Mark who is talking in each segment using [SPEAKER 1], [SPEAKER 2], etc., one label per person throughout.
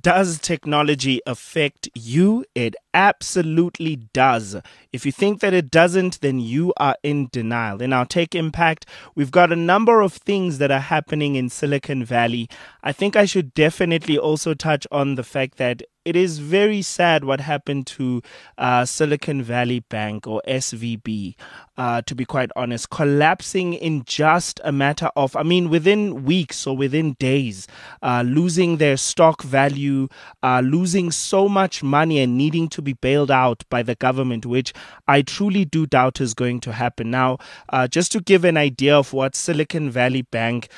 [SPEAKER 1] Does technology affect you? It absolutely does. If you think that it doesn't, then you are in denial. In our Tech Impact, we've got a number of things that are happening in Silicon Valley. I think I should definitely also touch on the fact that it is very sad what happened to uh, Silicon Valley Bank or SVB, uh, to be quite honest, collapsing in just a matter of, I mean, within weeks or within days, uh, losing their stock value, uh, losing so much money and needing to be bailed out by the government, which I truly do doubt is going to happen. Now, uh, just to give an idea of what Silicon Valley Bank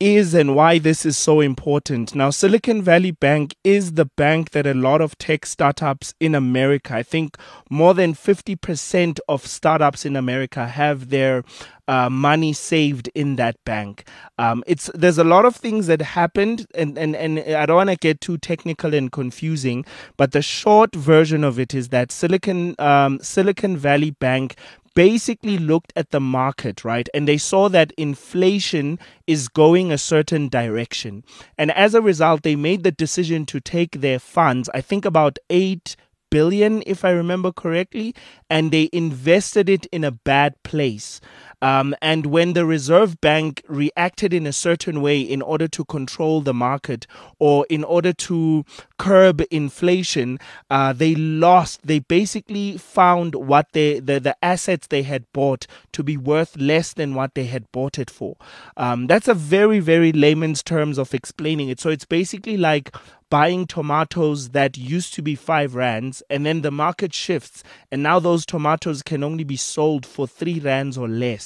[SPEAKER 1] is and why this is so important. Now, Silicon Valley Bank is the bank that a lot of tech startups in America, I think more than 50% of startups in America have their uh, money saved in that bank. Um, it's there's a lot of things that happened, and and and I don't want to get too technical and confusing, but the short version of it is that Silicon um, Silicon Valley Bank basically looked at the market, right? And they saw that inflation is going a certain direction. And as a result, they made the decision to take their funds, I think about eight billion, if I remember correctly, and they invested it in a bad place. Um, and when the Reserve Bank reacted in a certain way in order to control the market or in order to curb inflation, uh, they lost. They basically found what they the, the assets they had bought to be worth less than what they had bought it for. Um, that's a very very layman's terms of explaining it. So it's basically like buying tomatoes that used to be five rands and then the market shifts and now those tomatoes can only be sold for three rands or less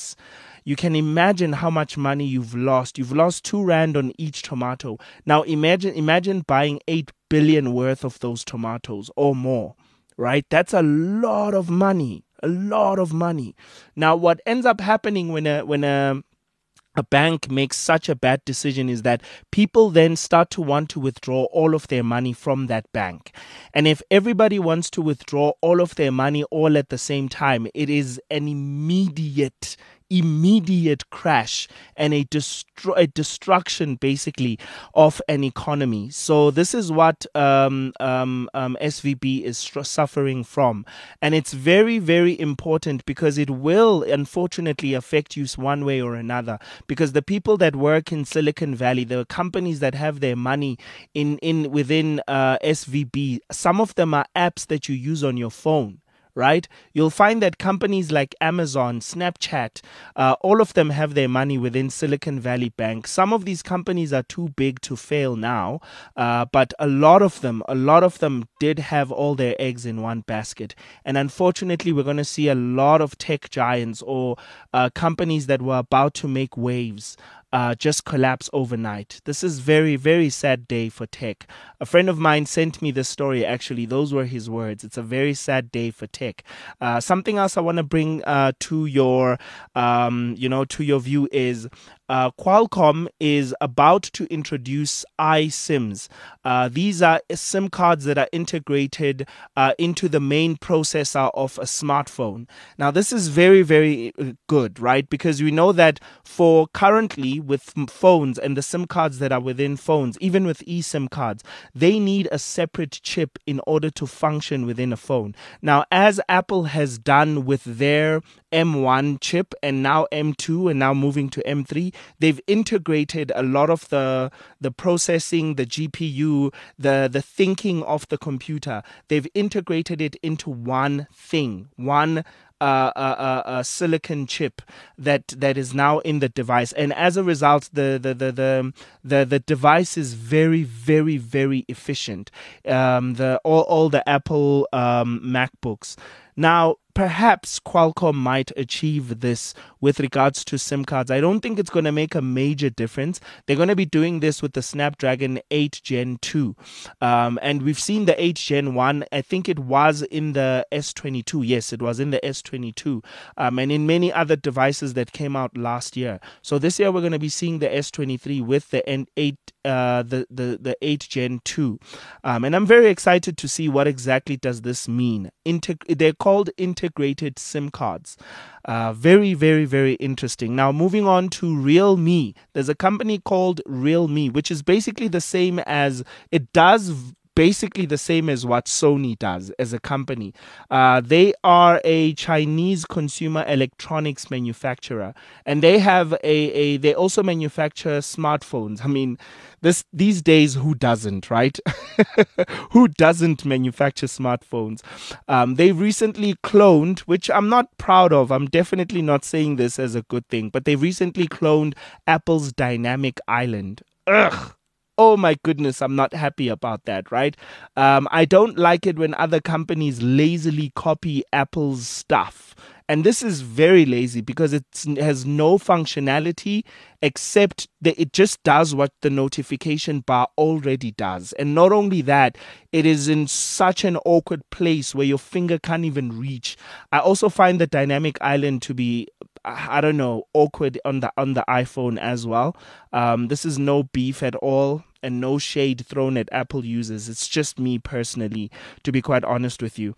[SPEAKER 1] you can imagine how much money you've lost. You've lost two rand on each tomato. Now imagine imagine buying eight billion worth of those tomatoes or more right? That's a lot of money a lot of money. Now what ends up happening when a when a a bank makes such a bad decision is that people then start to want to withdraw all of their money from that bank. And if everybody wants to withdraw all of their money all at the same time, it is an immediate immediate crash and a, a destruction basically of an economy. So this is what um, um, um, SVB is str- suffering from, and it's very very important because it will unfortunately affect you one way or another. Because the people that work in Silicon Valley, the companies that have their money in in within uh, SVB, some of them are apps that you use on your phone right? You'll find that companies like Amazon, Snapchat, uh, all of them have their money within Silicon Valley Bank. Some of these companies are too big to fail now, uh, but a lot of them, a lot of them did have all their eggs in one basket. And unfortunately, we're going to see a lot of tech giants or uh, companies that were about to make waves uh, just collapse overnight. This is very, very sad day for tech. A friend of mine sent me this story. Actually, those were his words. It's a very sad day for tech. Uh, something else I want to bring uh, to your, um, you know, to your view is uh, Qualcomm is about to introduce iSIMs. Uh, these are SIM cards that are integrated uh, into the main processor of a smartphone. Now, this is very, very uh, good, right? Because we know that for currently with phones and the SIM cards that are within phones, even with eSIM cards, they need a separate chip in order to function within a phone. Now, as Apple has done with their M1 chip and now M2 and now moving to M3, they've integrated a lot of the the processing, the GPU, the the thinking of the computer. They've integrated it into one thing, one uh, uh, uh, silicon chip that that is now in the device, and as a result, the the the the the, the device is very very very efficient. Um, the all all the Apple um, MacBooks now perhaps Qualcomm might achieve this with regards to SIM cards. I don't think it's going to make a major difference. They're going to be doing this with the Snapdragon 8 Gen 2. Um, and we've seen the 8 Gen 1. I think it was in the S22. Yes, it was in the S22. Um, and in many other devices that came out last year. So this year we're going to be seeing the S23 with the N- 8 uh, the, the, the 8 Gen 2. Um, and I'm very excited to see what exactly does this mean. They're called integrated integrated SIM cards. Uh, very, very, very interesting. Now, moving on to Realme. There's a company called Realme, which is basically the same as it does basically the same as what Sony does as a company. Uh, they are a Chinese consumer electronics manufacturer, and they have a, a they also manufacture smartphones. I mean, this these days, who doesn't, right? who doesn't manufacture smartphones? Um, they recently cloned, which I'm not proud of. I'm definitely not saying this as a good thing, but they recently cloned Apple's Dynamic Island. Ugh oh my goodness, I'm not happy about that, right? Um, I don't like it when other companies lazily copy Apple's stuff. And this is very lazy because it has no functionality except that it just does what the notification bar already does. And not only that, it is in such an awkward place where your finger can't even reach. I also find the dynamic island to be I don't know, awkward on the on the iPhone as well. Um, this is no beef at all and no shade thrown at Apple users. It's just me personally, to be quite honest with you.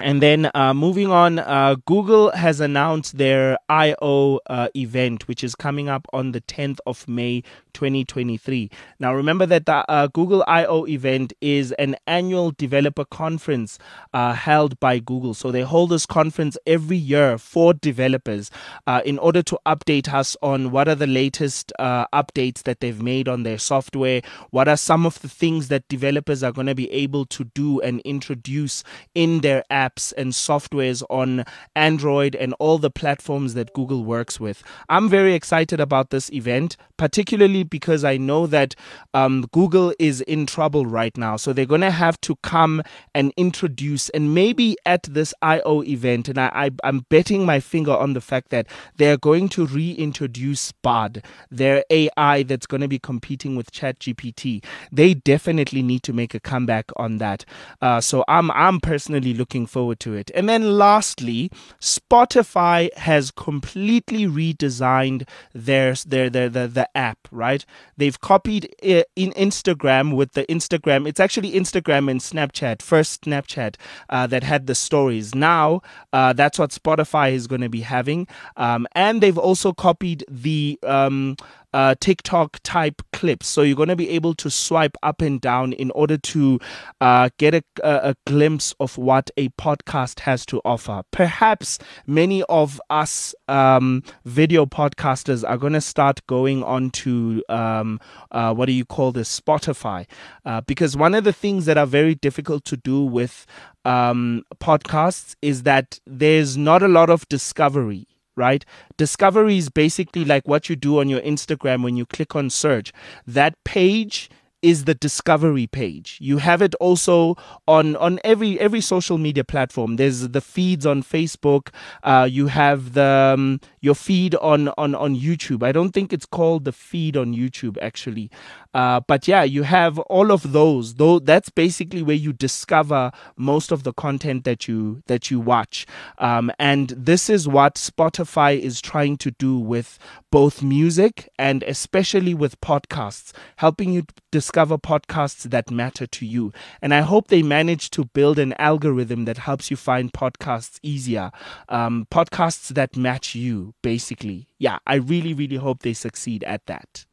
[SPEAKER 1] And then uh, moving on, uh, Google has announced their I/O uh, event, which is coming up on the 10th of May 2023. Now, remember that the uh, Google I/O event is an annual developer conference uh, held by Google. So they hold this conference every year for developers uh, in order to update us on what are the latest updates that they've made on their software, what are some of the things that developers are going to be able to do and introduce in their app apps and softwares on Android and all the platforms that Google works with. I'm very excited about this event, particularly because I know that um, Google is in trouble right now. So they're going to have to come and introduce, and maybe at this I/O event, and I, I, I'm betting my finger on the fact that they're going to reintroduce Bard, their AI that's going to be competing with ChatGPT. They definitely need to make a comeback on that. Uh, so I'm I'm personally looking forward to it. And then lastly, Spotify has completely redesigned their their their the, the app, right? They've copied in Instagram with the Instagram. It's actually Instagram and Snapchat. First Snapchat uh, that had the stories. Now uh, that's what Spotify is going to be having, um, and they've also copied the um, uh, TikTok type clips. So you're going to be able to swipe up and down in order to uh, get a, a, glimpse of what a podcast has to offer. Perhaps many of us um, video podcasters are going to start going on to um, uh, what do you call this Spotify, uh, because one of the things that are very difficult to do with um, podcasts is that there's not a lot of discovery right? Discovery is basically like what you do on your Instagram when you click on search. That page is the discovery page. You have it also on on every every social media platform. There's the feeds on Facebook. Uh, you have the um, your feed on on on YouTube. I don't think it's called the feed on YouTube actually, uh, but yeah, you have all of those. Though that's basically where you discover most of the content that you that you watch. Um, and this is what Spotify is trying to do with both music and especially with podcasts, helping you discover discover podcasts that matter to you. And I hope they manage to build an algorithm that helps you find podcasts easier, um, podcasts that match you, basically. Yeah, I really, really hope they succeed at that.